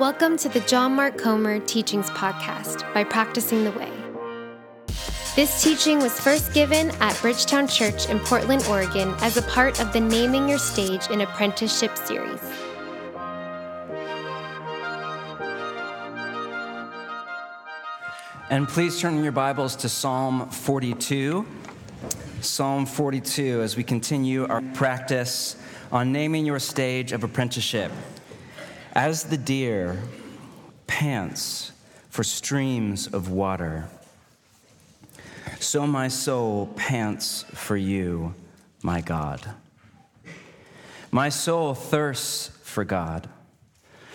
Welcome to the John Mark Comer Teachings Podcast by Practicing the Way. This teaching was first given at Bridgetown Church in Portland, Oregon, as a part of the Naming Your Stage in Apprenticeship series. And please turn your Bibles to Psalm 42. Psalm 42 as we continue our practice on naming your stage of apprenticeship. As the deer pants for streams of water, so my soul pants for you, my God. My soul thirsts for God,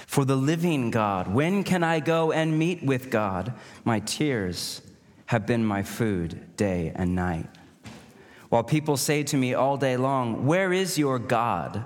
for the living God. When can I go and meet with God? My tears have been my food day and night. While people say to me all day long, Where is your God?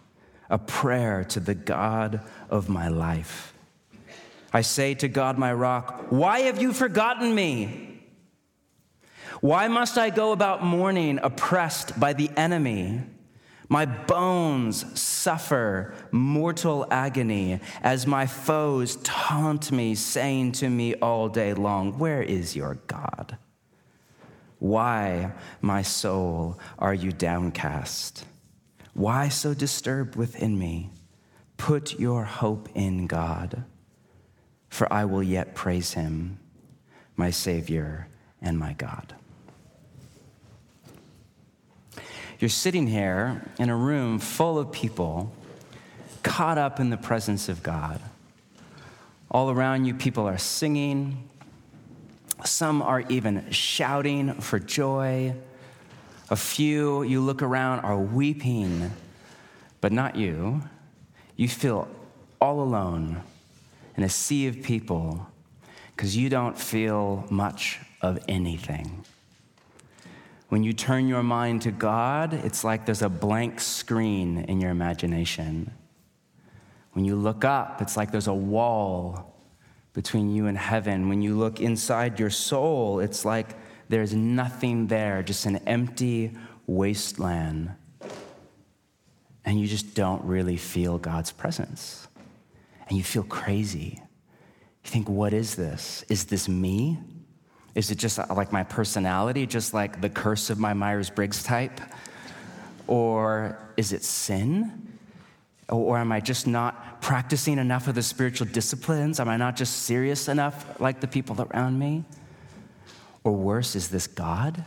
a prayer to the God of my life. I say to God, my rock, why have you forgotten me? Why must I go about mourning, oppressed by the enemy? My bones suffer mortal agony as my foes taunt me, saying to me all day long, Where is your God? Why, my soul, are you downcast? Why so disturbed within me? Put your hope in God, for I will yet praise him, my Savior and my God. You're sitting here in a room full of people caught up in the presence of God. All around you, people are singing. Some are even shouting for joy. A few, you look around, are weeping, but not you. You feel all alone in a sea of people because you don't feel much of anything. When you turn your mind to God, it's like there's a blank screen in your imagination. When you look up, it's like there's a wall between you and heaven. When you look inside your soul, it's like there's nothing there, just an empty wasteland. And you just don't really feel God's presence. And you feel crazy. You think, what is this? Is this me? Is it just uh, like my personality, just like the curse of my Myers Briggs type? Or is it sin? Or am I just not practicing enough of the spiritual disciplines? Am I not just serious enough like the people around me? Or worse, is this God?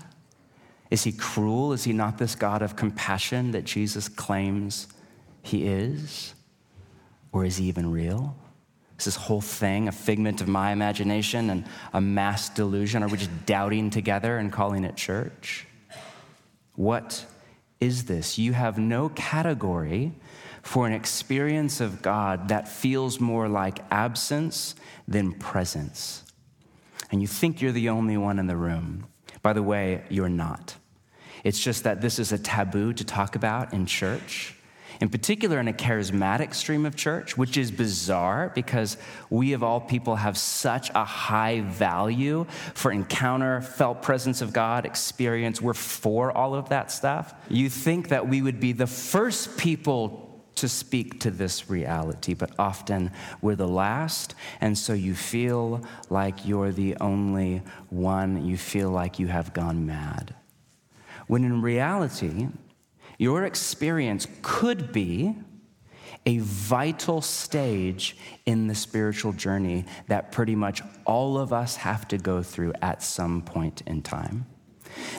Is he cruel? Is he not this God of compassion that Jesus claims he is? Or is he even real? Is this whole thing a figment of my imagination and a mass delusion? Are we just doubting together and calling it church? What is this? You have no category for an experience of God that feels more like absence than presence and you think you're the only one in the room. By the way, you're not. It's just that this is a taboo to talk about in church, in particular in a charismatic stream of church, which is bizarre because we, of all people, have such a high value for encounter, felt presence of God, experience. We're for all of that stuff. You think that we would be the first people to speak to this reality, but often we're the last, and so you feel like you're the only one. You feel like you have gone mad. When in reality, your experience could be a vital stage in the spiritual journey that pretty much all of us have to go through at some point in time.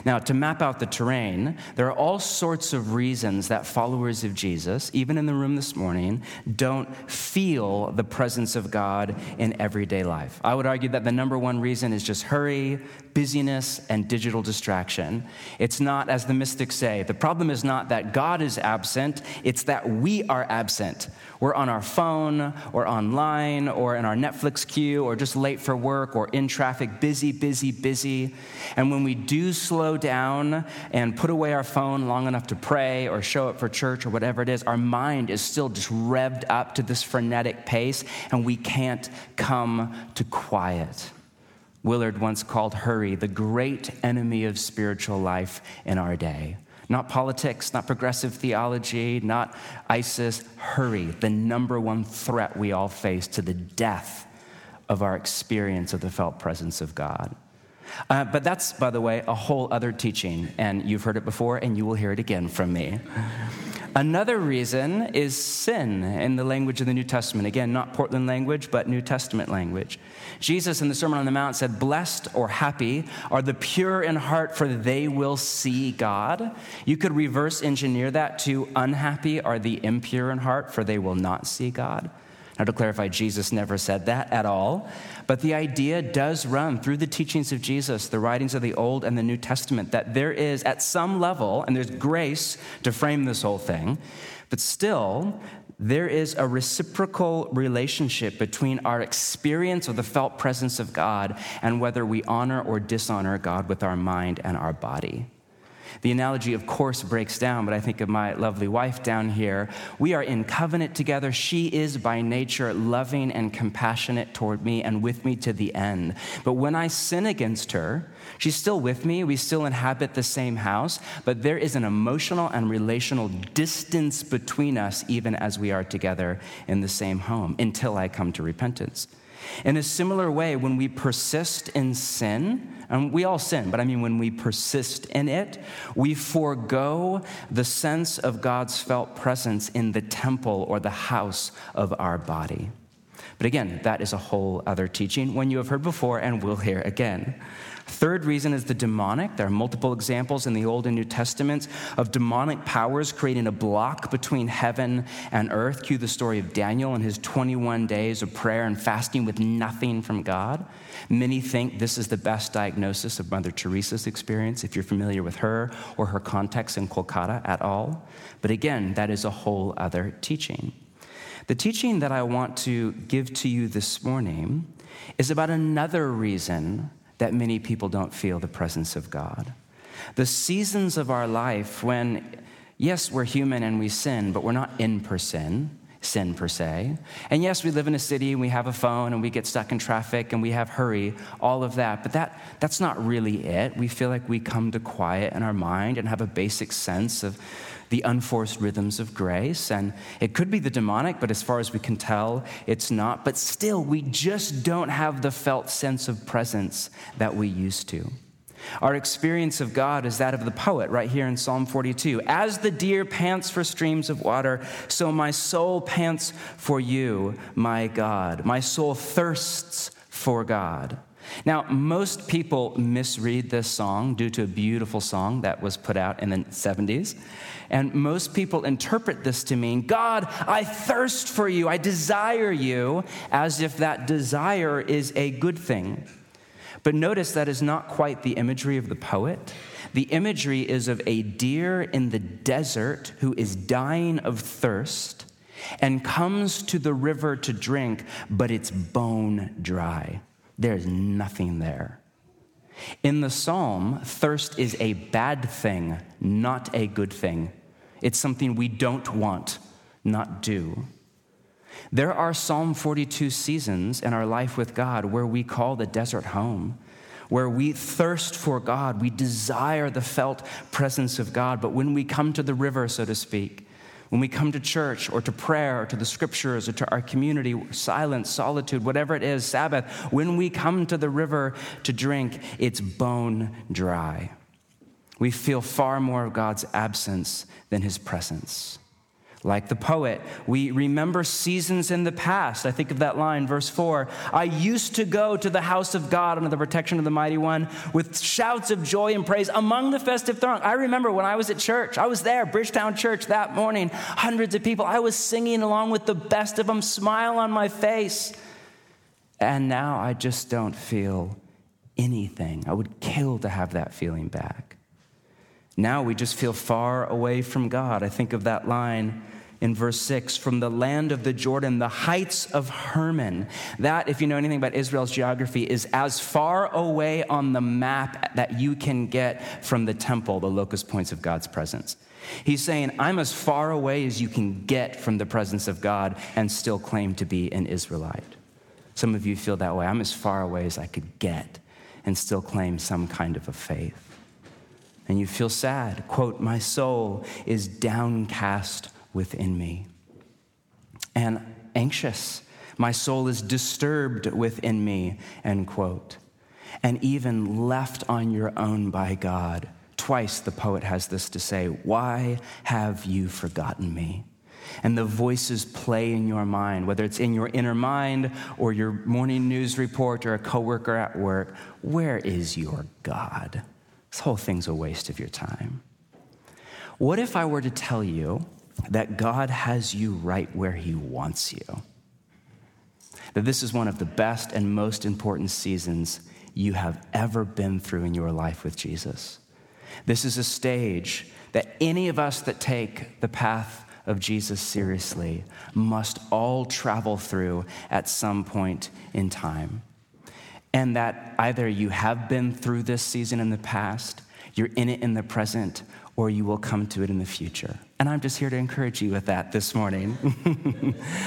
Now, to map out the terrain, there are all sorts of reasons that followers of Jesus, even in the room this morning, don't feel the presence of God in everyday life. I would argue that the number one reason is just hurry, busyness, and digital distraction. It's not, as the mystics say, the problem is not that God is absent, it's that we are absent. We're on our phone or online or in our Netflix queue or just late for work or in traffic, busy, busy, busy. And when we do slow down and put away our phone long enough to pray or show up for church or whatever it is, our mind is still just revved up to this frenetic pace and we can't come to quiet. Willard once called hurry the great enemy of spiritual life in our day. Not politics, not progressive theology, not ISIS. Hurry, the number one threat we all face to the death of our experience of the felt presence of God. Uh, but that's, by the way, a whole other teaching, and you've heard it before, and you will hear it again from me. Another reason is sin in the language of the New Testament. Again, not Portland language, but New Testament language. Jesus in the Sermon on the Mount said, Blessed or happy are the pure in heart, for they will see God. You could reverse engineer that to unhappy are the impure in heart, for they will not see God. Now, to clarify, Jesus never said that at all, but the idea does run through the teachings of Jesus, the writings of the Old and the New Testament, that there is, at some level, and there's grace to frame this whole thing, but still, there is a reciprocal relationship between our experience of the felt presence of God and whether we honor or dishonor God with our mind and our body. The analogy, of course, breaks down, but I think of my lovely wife down here. We are in covenant together. She is by nature loving and compassionate toward me and with me to the end. But when I sin against her, she's still with me. We still inhabit the same house, but there is an emotional and relational distance between us, even as we are together in the same home, until I come to repentance. In a similar way, when we persist in sin, and we all sin, but I mean when we persist in it, we forego the sense of God's felt presence in the temple or the house of our body. But again, that is a whole other teaching, one you have heard before and will hear again. Third reason is the demonic. There are multiple examples in the Old and New Testaments of demonic powers creating a block between heaven and earth. Cue the story of Daniel and his 21 days of prayer and fasting with nothing from God. Many think this is the best diagnosis of Mother Teresa's experience, if you're familiar with her or her context in Kolkata at all. But again, that is a whole other teaching. The teaching that I want to give to you this morning is about another reason that many people don't feel the presence of God. The seasons of our life when, yes, we're human and we sin, but we're not in person, sin per se. And yes, we live in a city and we have a phone and we get stuck in traffic and we have hurry, all of that. But that, that's not really it. We feel like we come to quiet in our mind and have a basic sense of the unforced rhythms of grace. And it could be the demonic, but as far as we can tell, it's not. But still, we just don't have the felt sense of presence that we used to. Our experience of God is that of the poet right here in Psalm 42. As the deer pants for streams of water, so my soul pants for you, my God. My soul thirsts for God. Now, most people misread this song due to a beautiful song that was put out in the 70s. And most people interpret this to mean, God, I thirst for you, I desire you, as if that desire is a good thing. But notice that is not quite the imagery of the poet. The imagery is of a deer in the desert who is dying of thirst and comes to the river to drink, but it's bone dry. There's nothing there. In the psalm, thirst is a bad thing, not a good thing. It's something we don't want, not do. There are Psalm 42 seasons in our life with God where we call the desert home, where we thirst for God, we desire the felt presence of God. But when we come to the river, so to speak, when we come to church or to prayer or to the scriptures or to our community, silence, solitude, whatever it is, Sabbath, when we come to the river to drink, it's bone dry. We feel far more of God's absence than his presence. Like the poet, we remember seasons in the past. I think of that line, verse 4 I used to go to the house of God under the protection of the mighty one with shouts of joy and praise among the festive throng. I remember when I was at church, I was there, Bridgetown Church that morning, hundreds of people. I was singing along with the best of them, smile on my face. And now I just don't feel anything. I would kill to have that feeling back. Now we just feel far away from God. I think of that line in verse 6 from the land of the Jordan, the heights of Hermon. That, if you know anything about Israel's geography, is as far away on the map that you can get from the temple, the locus points of God's presence. He's saying, I'm as far away as you can get from the presence of God and still claim to be an Israelite. Some of you feel that way. I'm as far away as I could get and still claim some kind of a faith. And you feel sad. Quote, My soul is downcast within me and anxious. My soul is disturbed within me, end quote. And even left on your own by God. Twice the poet has this to say Why have you forgotten me? and the voices play in your mind, whether it's in your inner mind or your morning news report or a coworker at work, where is your God? This whole thing's a waste of your time. What if I were to tell you that God has you right where He wants you? That this is one of the best and most important seasons you have ever been through in your life with Jesus. This is a stage that any of us that take the path of Jesus seriously must all travel through at some point in time. And that either you have been through this season in the past, you're in it in the present, or you will come to it in the future. And I'm just here to encourage you with that this morning.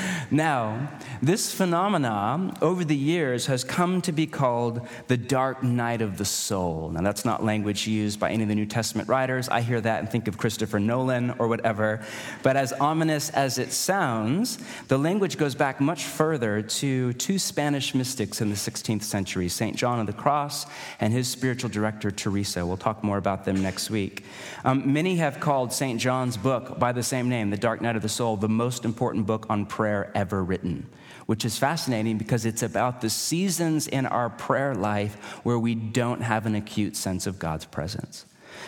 now, this phenomena over the years has come to be called the dark night of the soul. Now, that's not language used by any of the New Testament writers. I hear that and think of Christopher Nolan or whatever. But as ominous as it sounds, the language goes back much further to two Spanish mystics in the 16th century St. John of the Cross and his spiritual director, Teresa. We'll talk more about them next week. Um, many have called St. John's book book by the same name, The Dark Night of the Soul, the most important book on prayer ever written, which is fascinating because it's about the seasons in our prayer life where we don't have an acute sense of God's presence.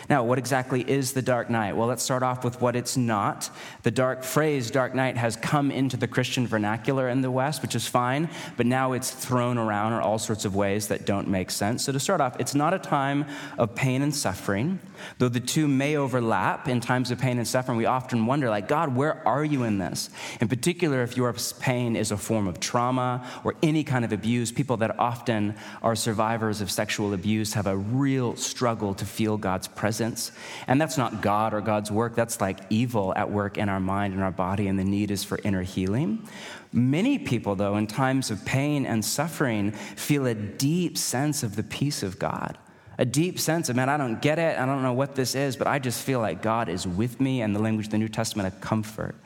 Now, what exactly is the dark night? Well, let's start off with what it's not. The dark phrase, dark night, has come into the Christian vernacular in the West, which is fine, but now it's thrown around in all sorts of ways that don't make sense. So, to start off, it's not a time of pain and suffering, though the two may overlap in times of pain and suffering. We often wonder, like, God, where are you in this? In particular, if your pain is a form of trauma or any kind of abuse, people that often are survivors of sexual abuse have a real struggle to feel God's presence presence. And that's not God or God's work, that's like evil at work in our mind and our body, and the need is for inner healing. Many people, though, in times of pain and suffering, feel a deep sense of the peace of God. A deep sense of, man, I don't get it, I don't know what this is, but I just feel like God is with me, and the language of the New Testament, a comfort.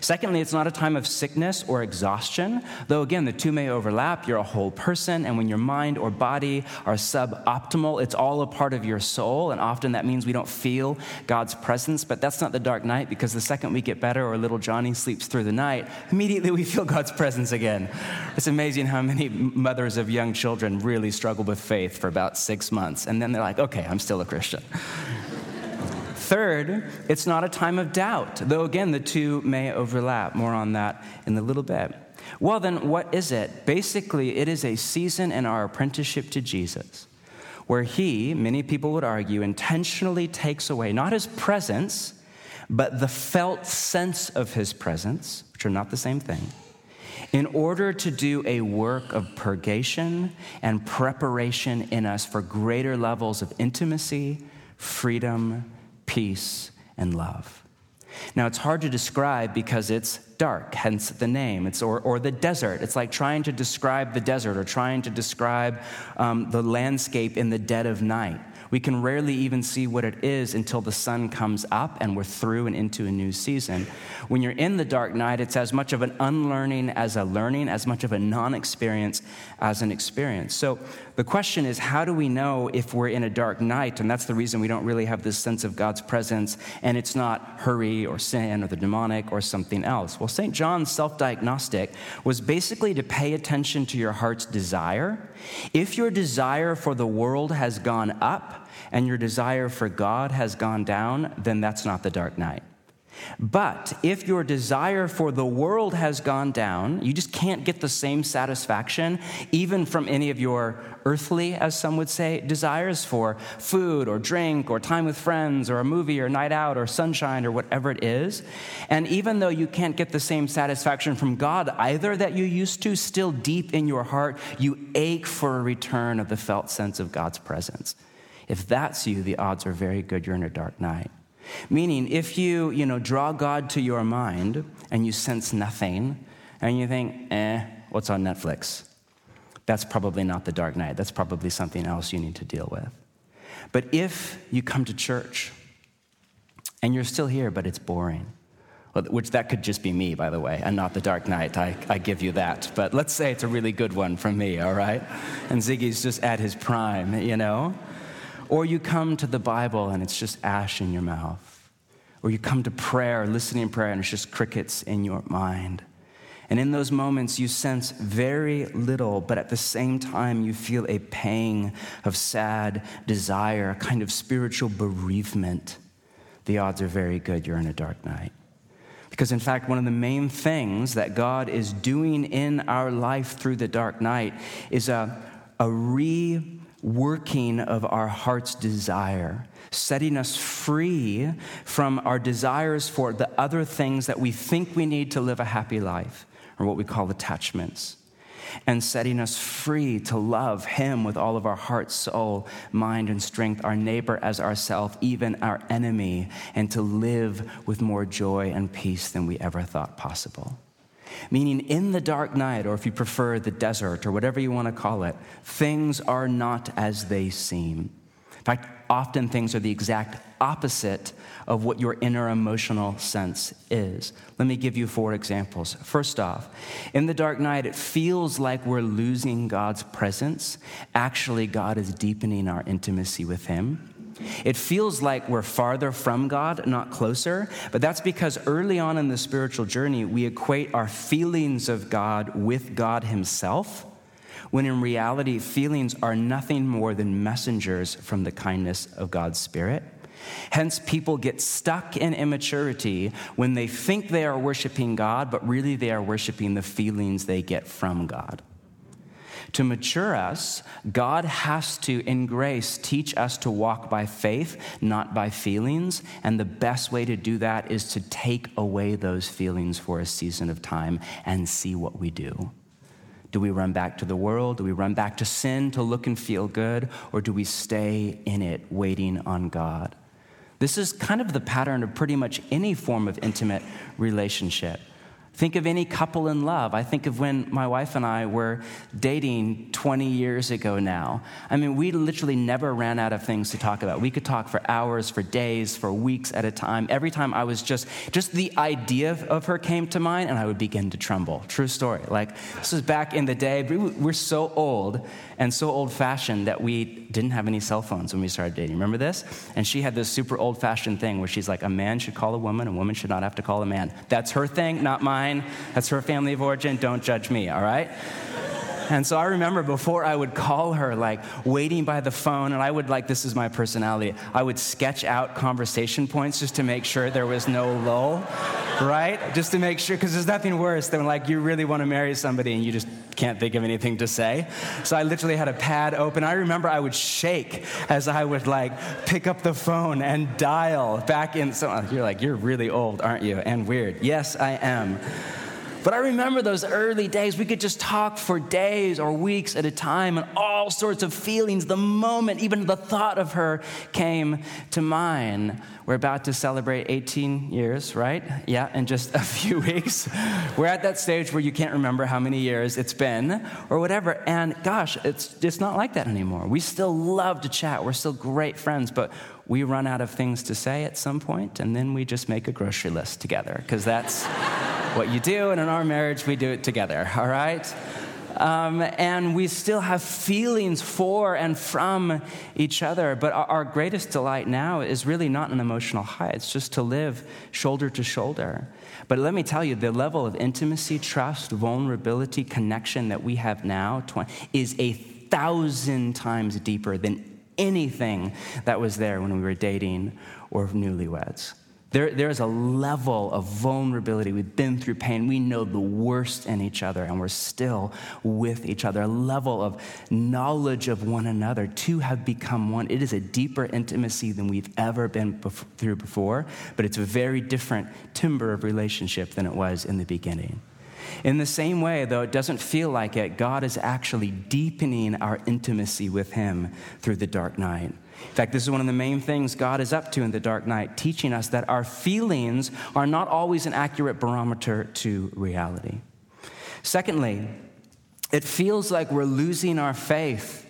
Secondly, it's not a time of sickness or exhaustion, though again, the two may overlap. You're a whole person, and when your mind or body are suboptimal, it's all a part of your soul, and often that means we don't feel God's presence, but that's not the dark night because the second we get better or little Johnny sleeps through the night, immediately we feel God's presence again. It's amazing how many mothers of young children really struggle with faith for about six months, and then they're like, okay, I'm still a Christian. Third, it's not a time of doubt, though again, the two may overlap. More on that in a little bit. Well, then, what is it? Basically, it is a season in our apprenticeship to Jesus where he, many people would argue, intentionally takes away not his presence, but the felt sense of his presence, which are not the same thing, in order to do a work of purgation and preparation in us for greater levels of intimacy, freedom, peace, and love. Now, it's hard to describe because it's dark, hence the name. It's, or, or the desert. It's like trying to describe the desert or trying to describe um, the landscape in the dead of night We can rarely even see what it is until the sun comes up and we're through and into a new season. When you're in the dark night, it's as much of an unlearning as a learning, as much of a non experience as an experience. So the question is how do we know if we're in a dark night? And that's the reason we don't really have this sense of God's presence and it's not hurry or sin or the demonic or something else. Well, St. John's self diagnostic was basically to pay attention to your heart's desire. If your desire for the world has gone up and your desire for God has gone down, then that's not the dark night. But if your desire for the world has gone down, you just can't get the same satisfaction, even from any of your earthly, as some would say, desires for food or drink or time with friends or a movie or night out or sunshine or whatever it is. And even though you can't get the same satisfaction from God either that you used to, still deep in your heart, you ache for a return of the felt sense of God's presence. If that's you, the odds are very good you're in a dark night. Meaning, if you, you know, draw God to your mind and you sense nothing, and you think, eh, what's on Netflix? That's probably not the dark night. That's probably something else you need to deal with. But if you come to church and you're still here, but it's boring, which that could just be me, by the way, and not the dark night. I, I give you that. But let's say it's a really good one from me, all right? And Ziggy's just at his prime, you know? Or you come to the Bible and it's just ash in your mouth. Or you come to prayer, listening prayer, and it's just crickets in your mind. And in those moments, you sense very little, but at the same time, you feel a pang of sad desire, a kind of spiritual bereavement. The odds are very good you're in a dark night. Because, in fact, one of the main things that God is doing in our life through the dark night is a, a re working of our heart's desire, setting us free from our desires for the other things that we think we need to live a happy life, or what we call attachments, and setting us free to love Him with all of our heart, soul, mind, and strength, our neighbor as ourself, even our enemy, and to live with more joy and peace than we ever thought possible. Meaning, in the dark night, or if you prefer, the desert, or whatever you want to call it, things are not as they seem. In fact, often things are the exact opposite of what your inner emotional sense is. Let me give you four examples. First off, in the dark night, it feels like we're losing God's presence. Actually, God is deepening our intimacy with Him. It feels like we're farther from God, not closer, but that's because early on in the spiritual journey, we equate our feelings of God with God Himself, when in reality, feelings are nothing more than messengers from the kindness of God's Spirit. Hence, people get stuck in immaturity when they think they are worshiping God, but really they are worshiping the feelings they get from God. To mature us, God has to, in grace, teach us to walk by faith, not by feelings. And the best way to do that is to take away those feelings for a season of time and see what we do. Do we run back to the world? Do we run back to sin to look and feel good? Or do we stay in it, waiting on God? This is kind of the pattern of pretty much any form of intimate relationship. Think of any couple in love. I think of when my wife and I were dating 20 years ago now. I mean, we literally never ran out of things to talk about. We could talk for hours, for days, for weeks at a time. Every time I was just, just the idea of her came to mind and I would begin to tremble. True story. Like, this was back in the day. We're so old and so old fashioned that we didn't have any cell phones when we started dating. Remember this? And she had this super old fashioned thing where she's like, a man should call a woman, a woman should not have to call a man. That's her thing, not mine mine. That's her family of origin. Don't judge me, all right? And so I remember before I would call her, like waiting by the phone, and I would, like, this is my personality, I would sketch out conversation points just to make sure there was no lull, right? Just to make sure, because there's nothing worse than like you really want to marry somebody and you just can't think of anything to say. So I literally had a pad open. I remember I would shake as I would like pick up the phone and dial back in. So uh, you're like, you're really old, aren't you? And weird. Yes, I am. But I remember those early days. We could just talk for days or weeks at a time and all sorts of feelings. The moment even the thought of her came to mind. We're about to celebrate 18 years, right? Yeah, in just a few weeks. We're at that stage where you can't remember how many years it's been or whatever. And gosh, it's just not like that anymore. We still love to chat. We're still great friends, but we run out of things to say at some point, and then we just make a grocery list together because that's what you do. And in our marriage, we do it together, all right? Um, and we still have feelings for and from each other. But our, our greatest delight now is really not an emotional high, it's just to live shoulder to shoulder. But let me tell you, the level of intimacy, trust, vulnerability, connection that we have now is a thousand times deeper than anything that was there when we were dating or newlyweds. There, there's a level of vulnerability. We've been through pain. We know the worst in each other, and we're still with each other. A level of knowledge of one another. Two have become one. It is a deeper intimacy than we've ever been bef- through before, but it's a very different timber of relationship than it was in the beginning. In the same way, though it doesn't feel like it, God is actually deepening our intimacy with Him through the dark night. In fact, this is one of the main things God is up to in the dark night, teaching us that our feelings are not always an accurate barometer to reality. Secondly, it feels like we're losing our faith.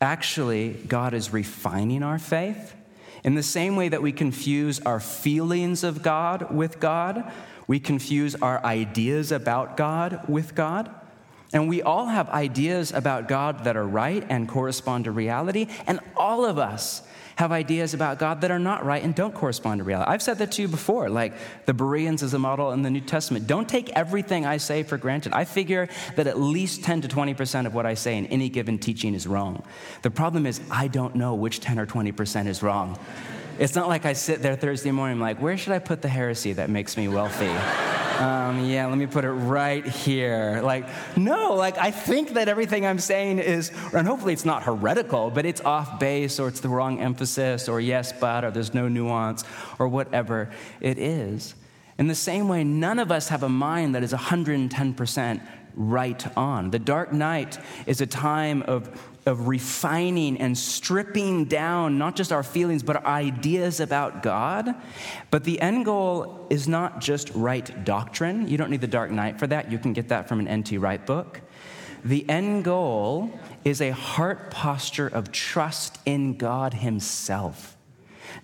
Actually, God is refining our faith. In the same way that we confuse our feelings of God with God, we confuse our ideas about God with God. And we all have ideas about God that are right and correspond to reality, and all of us have ideas about God that are not right and don't correspond to reality. I've said that to you before, like the Bereans as a model in the New Testament. Don't take everything I say for granted. I figure that at least 10 to 20% of what I say in any given teaching is wrong. The problem is, I don't know which 10 or 20% is wrong. It's not like I sit there Thursday morning, like, where should I put the heresy that makes me wealthy? Um, yeah, let me put it right here. Like, no, like I think that everything I'm saying is, and hopefully it's not heretical, but it's off base or it's the wrong emphasis or yes, but, or there's no nuance or whatever it is. In the same way, none of us have a mind that is 110% right on. The dark night is a time of of refining and stripping down not just our feelings, but our ideas about God. But the end goal is not just right doctrine. You don't need the dark night for that. You can get that from an N.T. Wright book. The end goal is a heart posture of trust in God Himself,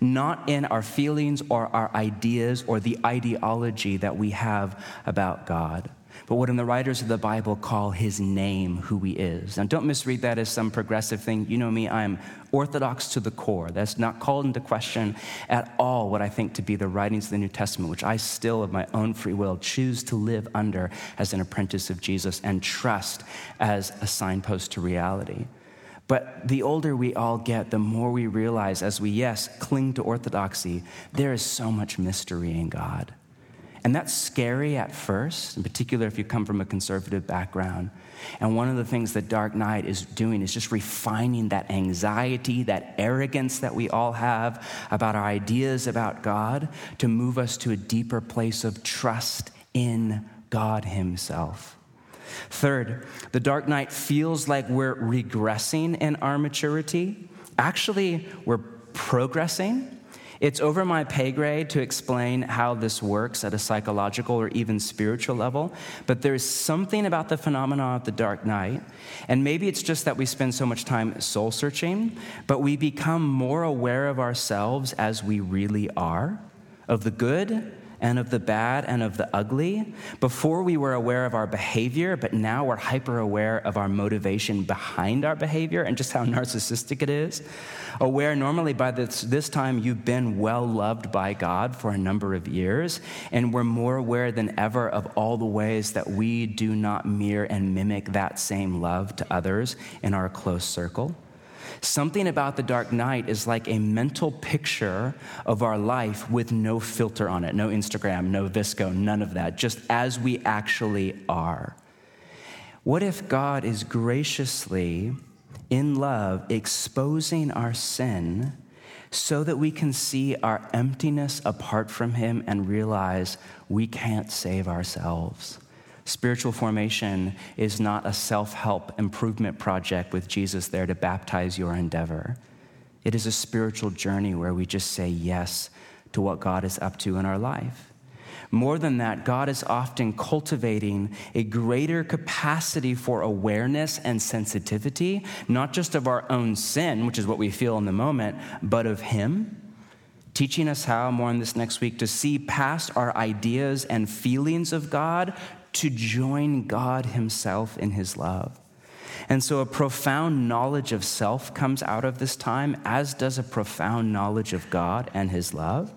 not in our feelings or our ideas or the ideology that we have about God but what in the writers of the Bible call his name, who he is. Now, don't misread that as some progressive thing. You know me, I'm orthodox to the core. That's not called into question at all what I think to be the writings of the New Testament, which I still, of my own free will, choose to live under as an apprentice of Jesus and trust as a signpost to reality. But the older we all get, the more we realize, as we, yes, cling to orthodoxy, there is so much mystery in God. And that's scary at first, in particular if you come from a conservative background. And one of the things that Dark Night is doing is just refining that anxiety, that arrogance that we all have about our ideas about God to move us to a deeper place of trust in God Himself. Third, the Dark Night feels like we're regressing in our maturity. Actually, we're progressing it's over my pay grade to explain how this works at a psychological or even spiritual level, but there's something about the phenomena of the dark night. And maybe it's just that we spend so much time soul searching, but we become more aware of ourselves as we really are, of the good and of the bad and of the ugly. Before we were aware of our behavior, but now we're hyper aware of our motivation behind our behavior and just how narcissistic it is. Aware normally by this, this time you've been well loved by God for a number of years, and we're more aware than ever of all the ways that we do not mirror and mimic that same love to others in our close circle. Something about the dark night is like a mental picture of our life with no filter on it, no Instagram, no VSCO, none of that, just as we actually are. What if God is graciously, in love, exposing our sin so that we can see our emptiness apart from Him and realize we can't save ourselves? Spiritual formation is not a self help improvement project with Jesus there to baptize your endeavor. It is a spiritual journey where we just say yes to what God is up to in our life. More than that, God is often cultivating a greater capacity for awareness and sensitivity, not just of our own sin, which is what we feel in the moment, but of Him. Teaching us how, more on this next week, to see past our ideas and feelings of God to join God Himself in His love. And so a profound knowledge of self comes out of this time, as does a profound knowledge of God and His love.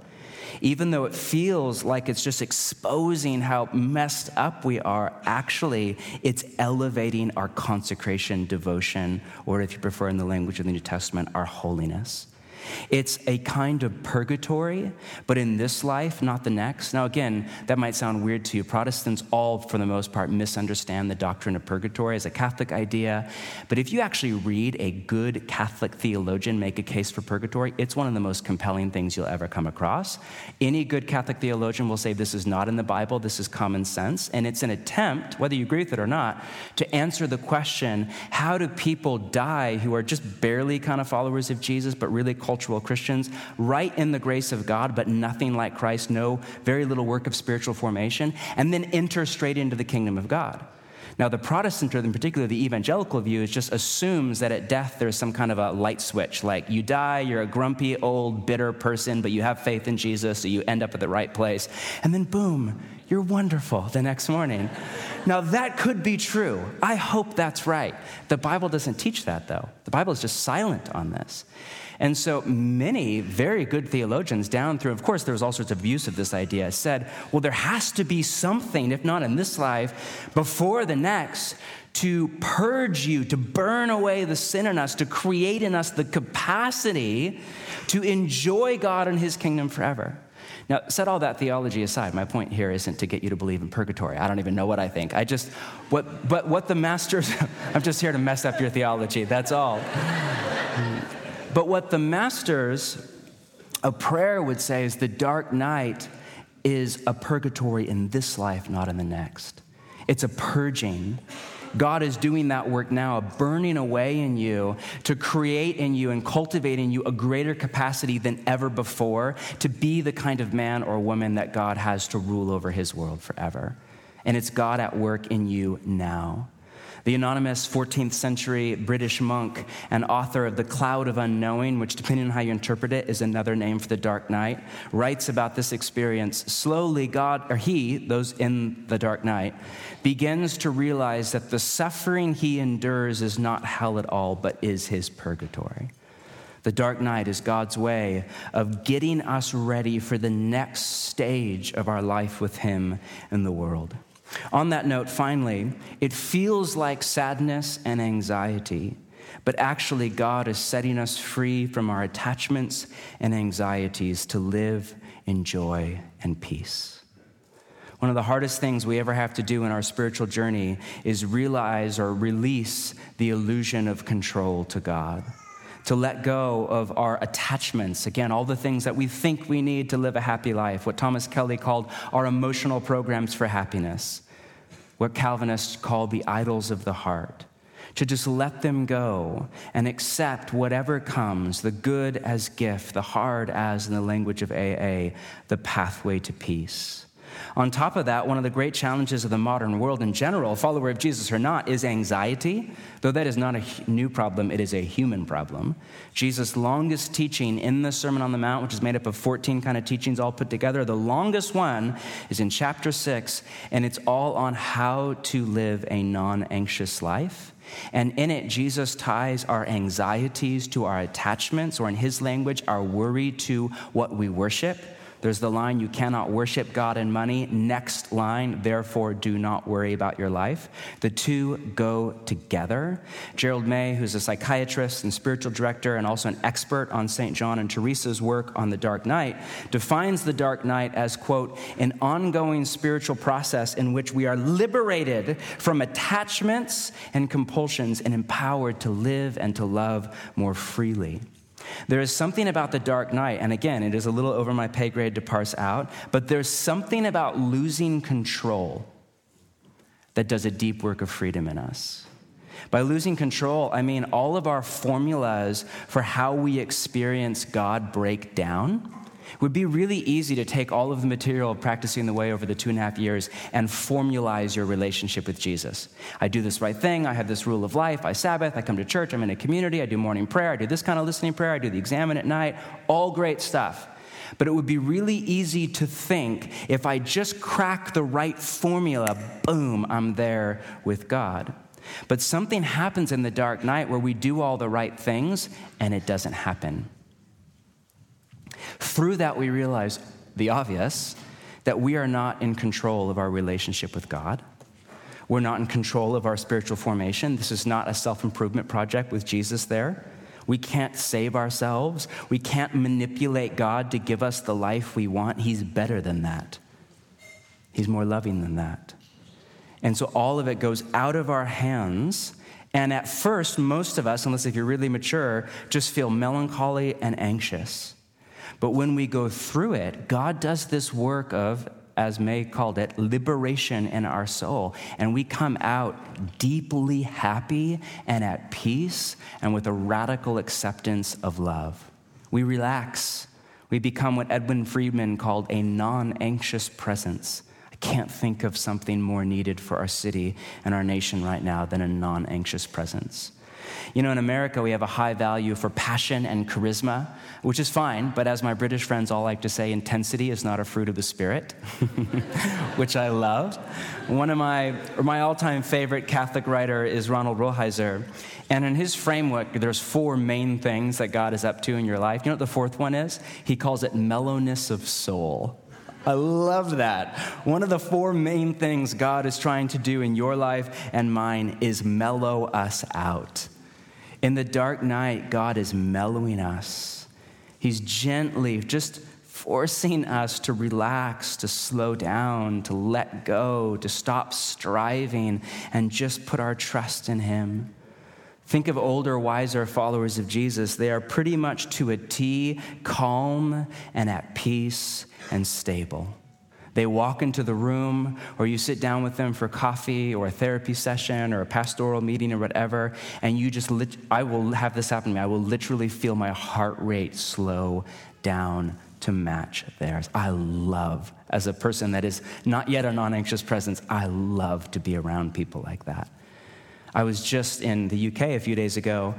Even though it feels like it's just exposing how messed up we are, actually, it's elevating our consecration, devotion, or if you prefer in the language of the New Testament, our holiness. It's a kind of purgatory, but in this life, not the next. Now, again, that might sound weird to you. Protestants all, for the most part, misunderstand the doctrine of purgatory as a Catholic idea. But if you actually read a good Catholic theologian make a case for purgatory, it's one of the most compelling things you'll ever come across. Any good Catholic theologian will say this is not in the Bible, this is common sense. And it's an attempt, whether you agree with it or not, to answer the question how do people die who are just barely kind of followers of Jesus, but really cultural Christians, right in the grace of God, but nothing like Christ, no very little work of spiritual formation, and then enter straight into the kingdom of God. Now, the Protestant, or in particular the evangelical view, is just assumes that at death there's some kind of a light switch. Like you die, you're a grumpy, old, bitter person, but you have faith in Jesus, so you end up at the right place. And then, boom, you're wonderful the next morning. now, that could be true. I hope that's right. The Bible doesn't teach that, though. The Bible is just silent on this. And so many very good theologians down through, of course, there was all sorts of abuse of this idea, said, well, there has to be something, if not in this life, before the next, to purge you, to burn away the sin in us, to create in us the capacity to enjoy God and His kingdom forever. Now, set all that theology aside. My point here isn't to get you to believe in purgatory. I don't even know what I think. I just, what, but what the masters, I'm just here to mess up your theology. That's all. But what the masters of prayer would say is the dark night is a purgatory in this life, not in the next. It's a purging. God is doing that work now, burning away in you to create in you and cultivate in you a greater capacity than ever before to be the kind of man or woman that God has to rule over his world forever. And it's God at work in you now. The anonymous 14th century British monk and author of The Cloud of Unknowing, which, depending on how you interpret it, is another name for the dark night, writes about this experience. Slowly, God, or he, those in the dark night, begins to realize that the suffering he endures is not hell at all, but is his purgatory. The dark night is God's way of getting us ready for the next stage of our life with Him in the world. On that note, finally, it feels like sadness and anxiety, but actually, God is setting us free from our attachments and anxieties to live in joy and peace. One of the hardest things we ever have to do in our spiritual journey is realize or release the illusion of control to God to let go of our attachments. Again, all the things that we think we need to live a happy life, what Thomas Kelly called our emotional programs for happiness, what Calvinists call the idols of the heart. To just let them go and accept whatever comes, the good as gift, the hard as, in the language of AA, the pathway to peace. On top of that, one of the great challenges of the modern world in general, follower of Jesus or not, is anxiety. Though that is not a new problem, it is a human problem. Jesus' longest teaching in the Sermon on the Mount, which is made up of 14 kind of teachings all put together, the longest one is in chapter 6, and it's all on how to live a non anxious life. And in it, Jesus ties our anxieties to our attachments, or in his language, our worry to what we worship. There's the line, you cannot worship God and money. Next line, therefore do not worry about your life. The two go together. Gerald May, who's a psychiatrist and spiritual director and also an expert on St. John and Teresa's work on the dark night, defines the dark night as, quote, an ongoing spiritual process in which we are liberated from attachments and compulsions and empowered to live and to love more freely. There is something about the dark night, and again, it is a little over my pay grade to parse out, but there's something about losing control. that does a deep work of freedom in us. By losing control, I mean all of our formulas for how we experience God break down. It would be really easy to take all of the material of practicing the way over the two and a half years and formalize your relationship with Jesus. I do this right thing. I have this rule of life. I Sabbath. I come to church. I'm in a community. I do morning prayer. I do this kind of listening prayer. I do the examen at night. All great stuff. But it would be really easy to think if I just crack the right formula, boom, I'm there with God. But something happens in the dark night where we do all the right things and it doesn't happen. Through that, we realize the obvious that we are not in control of our relationship with God. We're not in control of our spiritual formation. This is not a self improvement project with Jesus there. We can't save ourselves. We can't manipulate God to give us the life we want. He's better than that, He's more loving than that. And so all of it goes out of our hands. And at first, most of us, unless if you're really mature, just feel melancholy and anxious. But when we go through it, God does this work of, as May called it, liberation in our soul. And we come out deeply happy and at peace and with a radical acceptance of love. We relax. We become what Edwin Friedman called a non anxious presence. I can't think of something more needed for our city and our nation right now than a non anxious presence. You know, in America, we have a high value for passion and charisma, which is fine, but as my British friends all like to say, intensity is not a fruit of the Spirit, which I love. One of my, or my all time favorite Catholic writer is Ronald Rolheiser. And in his framework, there's four main things that God is up to in your life. You know what the fourth one is? He calls it mellowness of soul. I love that. One of the four main things God is trying to do in your life and mine is mellow us out. In the dark night, God is mellowing us. He's gently just forcing us to relax, to slow down, to let go, to stop striving, and just put our trust in Him. Think of older, wiser followers of Jesus. They are pretty much to a T calm and at peace and stable. They walk into the room, or you sit down with them for coffee or a therapy session or a pastoral meeting or whatever, and you just, lit- I will have this happen to me. I will literally feel my heart rate slow down to match theirs. I love, as a person that is not yet a non anxious presence, I love to be around people like that. I was just in the UK a few days ago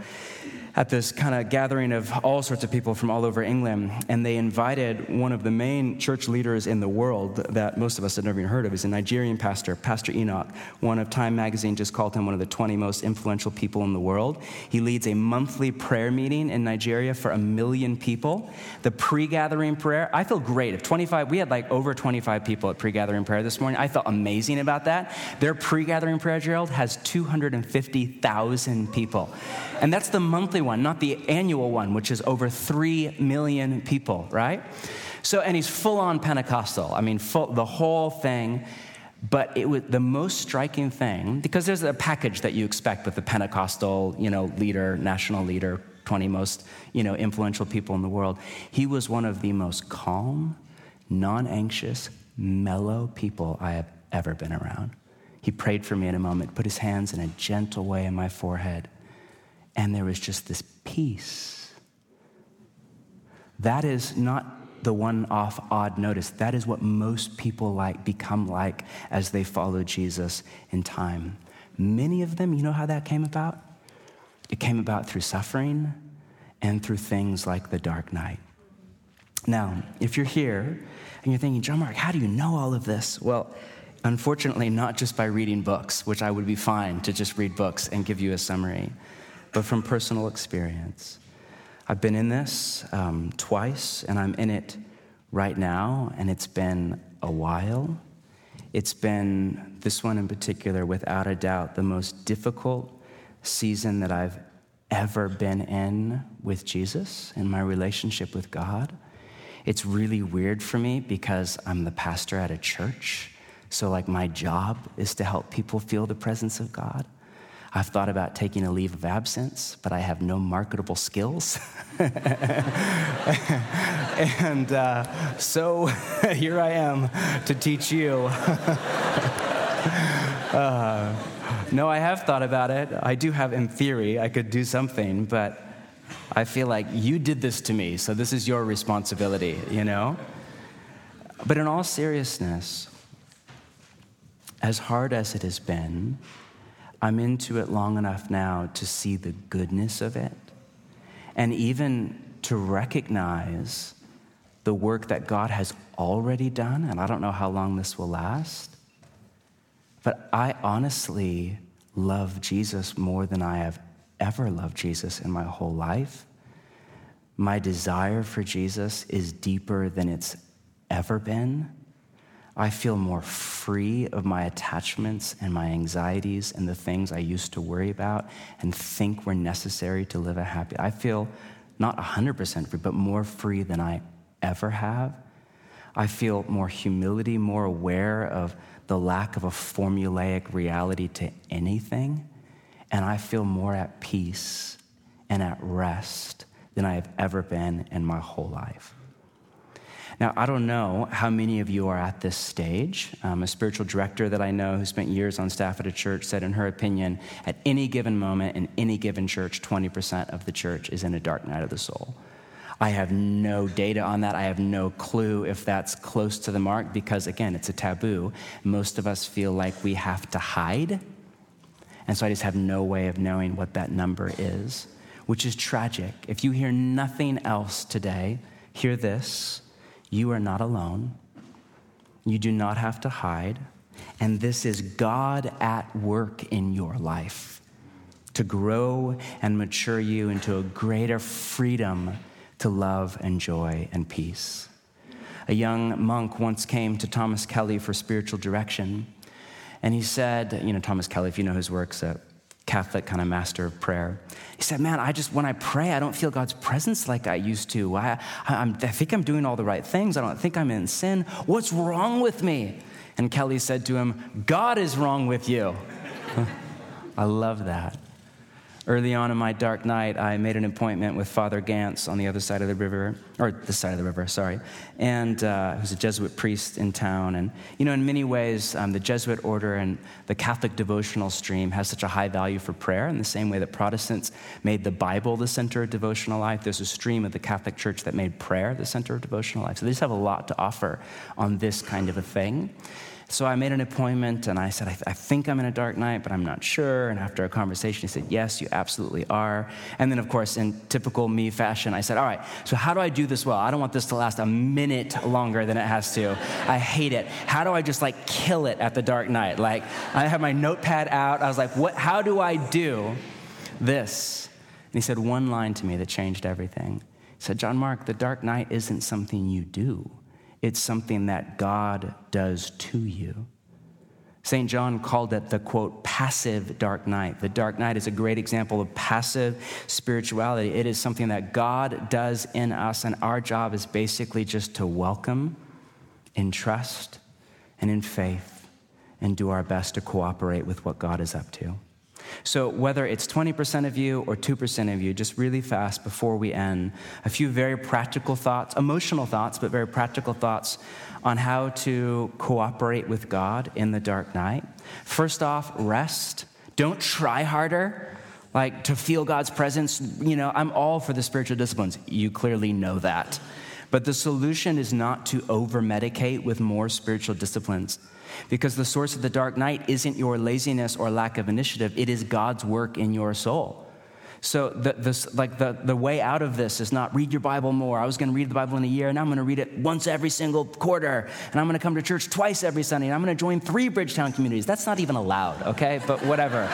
at this kind of gathering of all sorts of people from all over England, and they invited one of the main church leaders in the world that most of us had never even heard of. He's a Nigerian pastor, Pastor Enoch. One of Time magazine just called him one of the 20 most influential people in the world. He leads a monthly prayer meeting in Nigeria for a million people. The pre-gathering prayer, I feel great. If 25, we had like over 25 people at pre-gathering prayer this morning. I felt amazing about that. Their pre-gathering prayer, Gerald, has 250,000 people. And that's the monthly one, not the annual one, which is over 3 million people, right? So, and he's full on Pentecostal. I mean, full, the whole thing. But it was the most striking thing, because there's a package that you expect with the Pentecostal, you know, leader, national leader, 20 most, you know, influential people in the world. He was one of the most calm, non-anxious, mellow people I have ever been around. He prayed for me in a moment, put his hands in a gentle way on my forehead, and there was just this peace. That is not the one off odd notice. That is what most people like become like as they follow Jesus in time. Many of them, you know how that came about? It came about through suffering and through things like the dark night. Now, if you're here and you're thinking, John Mark, how do you know all of this? Well, unfortunately, not just by reading books, which I would be fine to just read books and give you a summary but from personal experience. I've been in this um, twice, and I'm in it right now, and it's been a while. It's been, this one in particular, without a doubt, the most difficult season that I've ever been in with Jesus in my relationship with God. It's really weird for me because I'm the pastor at a church. So, like, my job is to help people feel the presence of God. I've thought about taking a leave of absence, but I have no marketable skills. and uh, so here I am to teach you. Uh, no, I have thought about it. I do have, in theory, I could do something, but I feel like you did this to me, so this is your responsibility, you know? But in all seriousness, as hard as it has been, I'm into it long enough now to see the goodness of it and even to recognize the work that God has already done. And I don't know how long this will last. But I honestly love Jesus more than I have ever loved Jesus in my whole life. My desire for Jesus is deeper than it's ever been. I feel more free of my attachments and my anxieties and the things I used to worry about and think were necessary to live a happy. I feel not 100% free, but more free than I ever have. I feel more humility, more aware of the lack of a formulaic reality to anything. And I feel more at peace and at rest than I have ever been in my whole life. Now, I don't know how many of you are at this stage. Um, a spiritual director that I know who spent years on staff at a church said, in her opinion, at any given moment in any given church, 20% of the church is in a dark night of the soul. I have no data on that. I have no clue if that's close to the mark because, again, it's a taboo. Most of us feel like we have to hide. And so I just have no way of knowing what that number is, which is tragic. If you hear nothing else today, hear this you are not alone. You do not have to hide. And this is God at work in your life to grow and mature you into a greater freedom to love and joy and peace. A young monk once came to Thomas Kelly for spiritual direction. And he said, you know, Thomas Kelly, if you know his works, a Catholic kind of master of prayer. He said, Man, I just, when I pray, I don't feel God's presence like I used to. I, I, I think I'm doing all the right things. I don't think I'm in sin. What's wrong with me? And Kelly said to him, God is wrong with you. I love that. Early on in my dark night, I made an appointment with Father Gantz on the other side of the river, or this side of the river, sorry. And uh, was a Jesuit priest in town. And, you know, in many ways, um, the Jesuit order and the Catholic devotional stream has such a high value for prayer in the same way that Protestants made the Bible the center of devotional life. There's a stream of the Catholic Church that made prayer the center of devotional life. So they just have a lot to offer on this kind of a thing. So I made an appointment and I said, I, th- I, think I'm in a dark night, but I'm not sure. And after a conversation, he said, Yes, you absolutely are. And then, of course, in typical me fashion, I said, All right, so how do I do this well? I don't want this to last a minute longer than it has to. I hate it. How do I just like kill it at the dark night? Like, I have my notepad out. I was like, what, How do I do this? And he said one line to me that changed everything. He said, John Mark, the dark night isn't something you do. It's something that God does to you. St. John called it the quote, passive dark night. The dark night is a great example of passive spirituality. It is something that God does in us, and our job is basically just to welcome in trust and in faith and do our best to cooperate with what God is up to. So, whether it's 20% of you or 2% of you, just really fast before we end, a few very practical thoughts, emotional thoughts, but very practical thoughts on how to cooperate with God in the dark night. First off, rest. Don't try harder. Like to feel God's presence, you know, I'm all for the spiritual disciplines. You clearly know that. But the solution is not to over medicate with more spiritual disciplines. Because the source of the dark night isn't your laziness or lack of initiative, it is God's work in your soul. So, the, this, like the, the way out of this is not read your Bible more. I was going to read the Bible in a year, and I'm going to read it once every single quarter. And I'm going to come to church twice every Sunday, and I'm going to join three Bridgetown communities. That's not even allowed, okay? But whatever.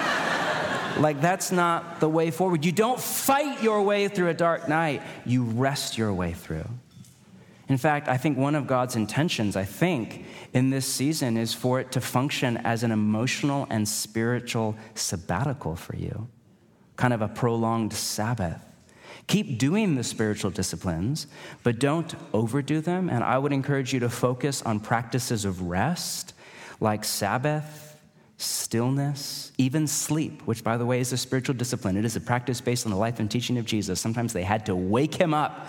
like, that's not the way forward. You don't fight your way through a dark night, you rest your way through. In fact, I think one of God's intentions, I think, in this season is for it to function as an emotional and spiritual sabbatical for you, kind of a prolonged Sabbath. Keep doing the spiritual disciplines, but don't overdo them. And I would encourage you to focus on practices of rest, like Sabbath, stillness, even sleep, which, by the way, is a spiritual discipline. It is a practice based on the life and teaching of Jesus. Sometimes they had to wake him up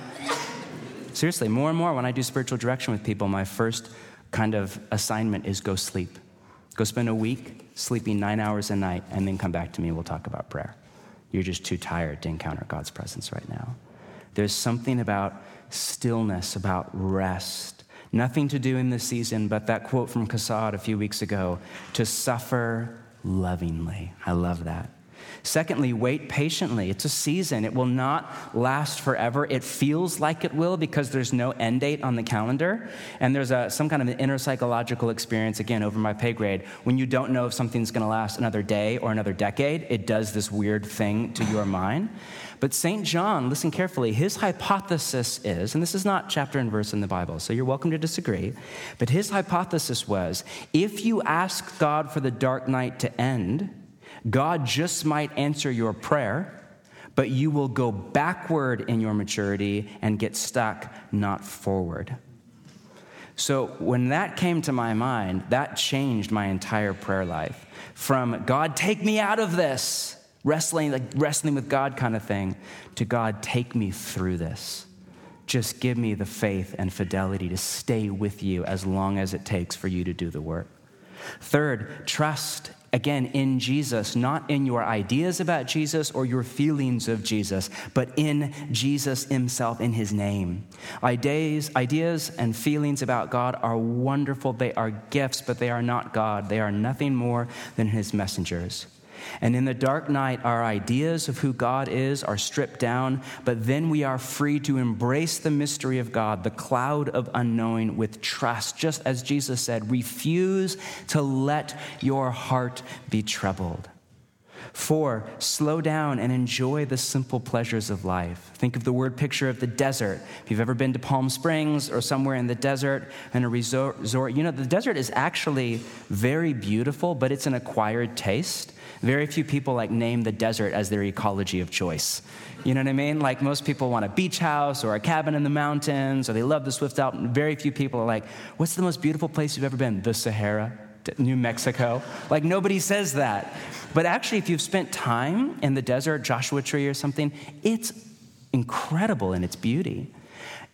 seriously, more and more when I do spiritual direction with people, my first kind of assignment is go sleep. Go spend a week sleeping nine hours a night, and then come back to me. We'll talk about prayer. You're just too tired to encounter God's presence right now. There's something about stillness, about rest. Nothing to do in this season, but that quote from Caussade a few weeks ago to suffer lovingly. I love that. Secondly, wait patiently. It's a season. It will not last forever. It feels like it will because there's no end date on the calendar. And there's a, some kind of an inner psychological experience, again, over my pay grade. When you don't know if something's going to last another day or another decade, it does this weird thing to your mind. But St. John, listen carefully, his hypothesis is, and this is not chapter and verse in the Bible, so you're welcome to disagree, but his hypothesis was if you ask God for the dark night to end, God just might answer your prayer, but you will go backward in your maturity and get stuck, not forward. So when that came to my mind, that changed my entire prayer life. From God, take me out of this, wrestling, like wrestling with God kind of thing, to God, take me through this. Just give me the faith and fidelity to stay with you as long as it takes for you to do the work. Third, trust again in Jesus, not in your ideas about Jesus or your feelings of Jesus, but in Jesus himself, in his name. Ideas, ideas and feelings about God are wonderful. They are gifts, but they are not God. They are nothing more than his messengers. And in the dark night, our ideas of who God is are stripped down, but then we are free to embrace the mystery of God, the cloud of unknowing, with trust. Just as Jesus said, refuse to let your heart be troubled. Four, slow down and enjoy the simple pleasures of life. Think of the word picture of the desert. If you've ever been to Palm Springs or somewhere in the desert in a resort, you know, the desert is actually very beautiful, but it's an acquired taste. Very few people like name the desert as their ecology of choice. You know what I mean? Like most people want a beach house or a cabin in the mountains or they love the Swiss Alps. Very few people are like, what's the most beautiful place you've ever been? The Sahara, New Mexico. Like nobody says that. But actually, if you've spent time in the desert, Joshua Tree or something, it's incredible in its beauty.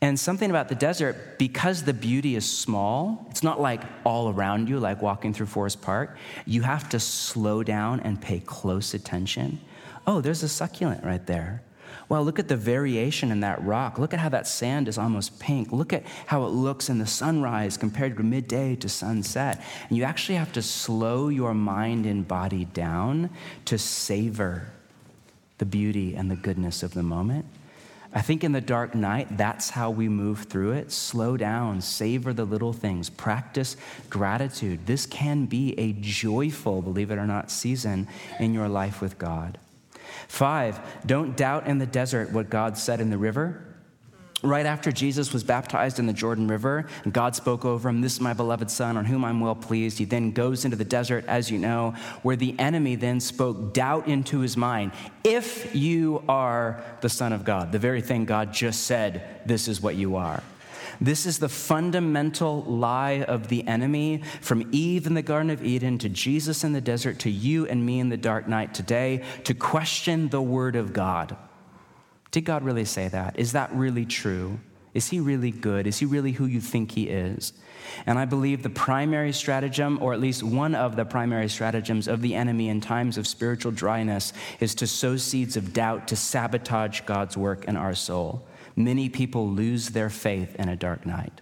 And something about the desert, because the beauty is small, it's not like all around you, like walking through Forest Park. You have to slow down and pay close attention. Oh, there's a succulent right there. Well, look at the variation in that rock. Look at how that sand is almost pink. Look at how it looks in the sunrise compared to midday to sunset. And you actually have to slow your mind and body down to savor the beauty and the goodness of the moment. I think in the dark night, that's how we move through it. Slow down, savor the little things, practice gratitude. This can be a joyful, believe it or not, season in your life with God. Five, don't doubt in the desert what God said in the river. Right after Jesus was baptized in the Jordan River, and God spoke over him, This is my beloved Son, on whom I'm well pleased. He then goes into the desert, as you know, where the enemy then spoke doubt into his mind. If you are the Son of God, the very thing God just said, this is what you are. This is the fundamental lie of the enemy from Eve in the Garden of Eden to Jesus in the desert to you and me in the dark night today to question the Word of God. Did God really say that? Is that really true? Is he really good? Is he really who you think he is? And I believe the primary stratagem, or at least one of the primary stratagems of the enemy in times of spiritual dryness, is to sow seeds of doubt to sabotage God's work in our soul. Many people lose their faith in a dark night.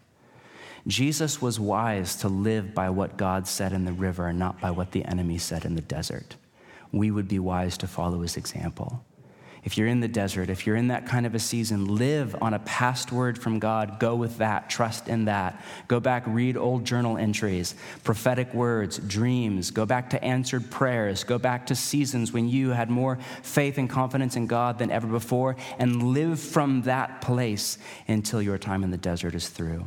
Jesus was wise to live by what God said in the river and not by what the enemy said in the desert. We would be wise to follow his example. If you're in the desert, if you're in that kind of a season, live on a past word from God. Go with that, trust in that. Go back, read old journal entries, prophetic words, dreams. Go back to answered prayers. Go back to seasons when you had more faith and confidence in God than ever before, and live from that place until your time in the desert is through.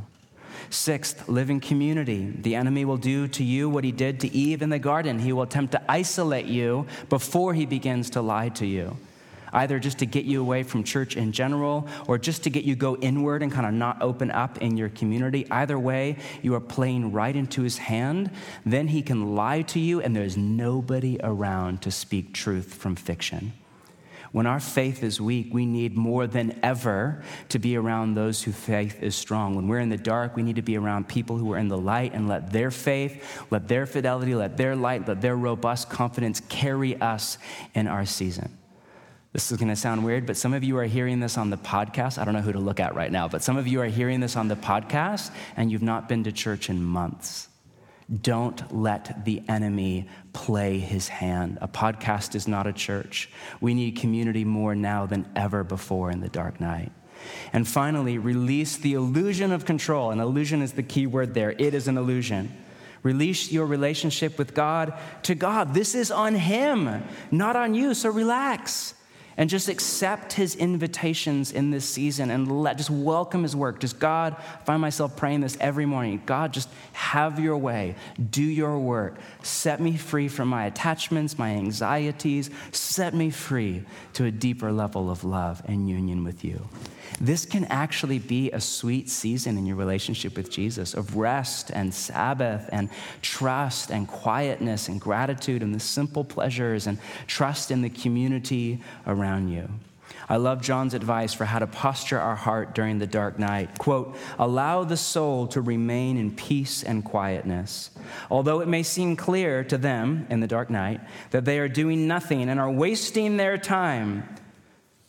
Sixth, live in community. The enemy will do to you what he did to Eve in the garden. He will attempt to isolate you before he begins to lie to you either just to get you away from church in general or just to get you go inward and kind of not open up in your community. Either way, you are playing right into his hand. Then he can lie to you, and there's nobody around to speak truth from fiction. When our faith is weak, we need more than ever to be around those whose faith is strong. When we're in the dark, we need to be around people who are in the light and let their faith, let their fidelity, let their light, let their robust confidence carry us in our season. This is going to sound weird, but some of you are hearing this on the podcast. I don't know who to look at right now, but some of you are hearing this on the podcast and you've not been to church in months. Don't let the enemy play his hand. A podcast is not a church. We need community more now than ever before in the dark night. And finally, release the illusion of control. An illusion is the key word there. It is an illusion. Release your relationship with God to God. This is on Him, not on you, so relax and just accept his invitations in this season and let just welcome his work. Just God, I find myself praying this every morning. God, just have your way, do your work, set me free from my attachments, my anxieties, set me free to a deeper level of love and union with you. This can actually be a sweet season in your relationship with Jesus of rest and Sabbath and trust and quietness and gratitude and the simple pleasures and trust in the community around you. I love John's advice for how to posture our heart during the dark night. Quote, allow the soul to remain in peace and quietness. Although it may seem clear to them in the dark night that they are doing nothing and are wasting their time,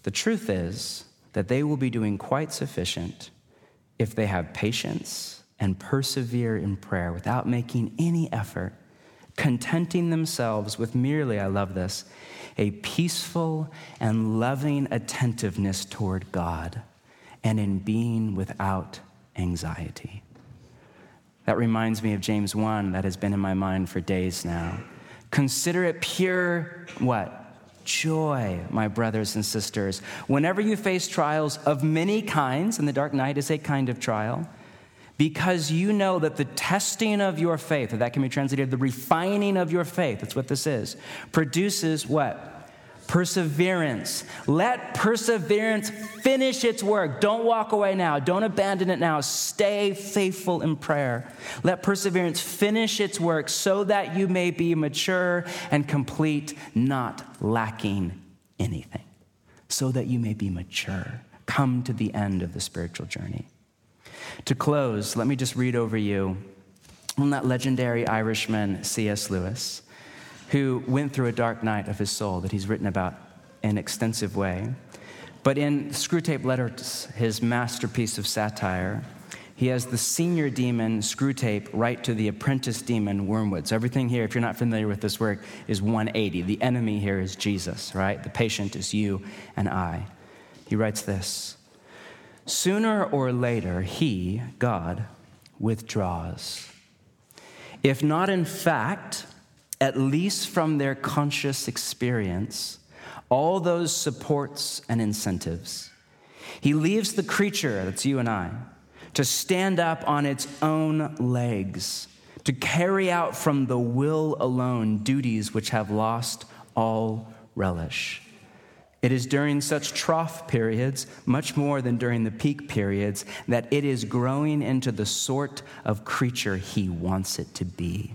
the truth is that they will be doing quite sufficient if they have patience and persevere in prayer without making any effort, contenting themselves with merely, I love this, a peaceful and loving attentiveness toward God and in being without anxiety. That reminds me of James 1 that has been in my mind for days now. Consider it pure, what? Joy, my brothers and sisters. Whenever you face trials of many kinds, and the dark night is a kind of trial, because you know that the testing of your faith, that can be translated the refining of your faith, that's what this is, produces what? Perseverance. Let perseverance finish its work. Don't walk away now. Don't abandon it now. Stay faithful in prayer. Let perseverance finish its work so that you may be mature and complete, not lacking anything. So that you may be mature. Come to the end of the spiritual journey. To close, let me just read over you from that legendary Irishman, C.S. Lewis who went through a dark night of his soul that he's written about in extensive way. But in Screwtape Letters, his masterpiece of satire, he has the senior demon Screwtape write to the apprentice demon Wormwood. So everything here, if you're not familiar with this work, is 180. The enemy here is Jesus, right? The patient is you and I. He writes this Sooner or later, he, God, withdraws. If not in fact, at least from their conscious experience, all those supports and incentives. He leaves the creature, that's you and I, to stand up on its own legs, to carry out from the will alone duties which have lost all relish. It is during such trough periods, much more than during the peak periods, that it is growing into the sort of creature he wants it to be.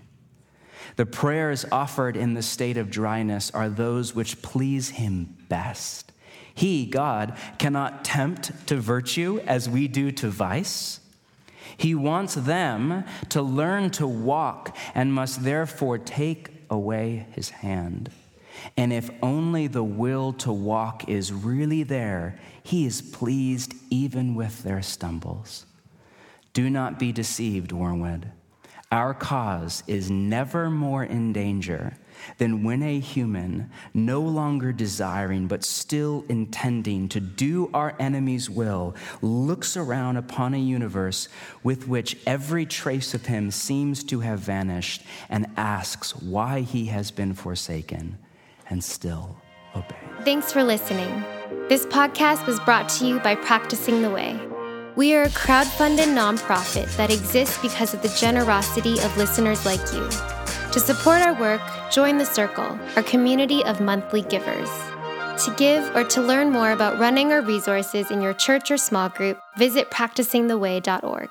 The prayers offered in the state of dryness are those which please him best. He, God, cannot tempt to virtue as we do to vice. He wants them to learn to walk and must therefore take away his hand. And if only the will to walk is really there, he is pleased even with their stumbles. Do not be deceived, Wormwood. Our cause is never more in danger than when a human, no longer desiring but still intending to do our enemy's will, looks around upon a universe with which every trace of him seems to have vanished and asks why he has been forsaken and still obey. Thanks for listening. This podcast was brought to you by Practicing the Way. We are a crowd-funded nonprofit that exists because of the generosity of listeners like you. To support our work, join the Circle, our community of monthly givers. To give or to learn more about running our resources in your church or small group, visit practicingtheway.org.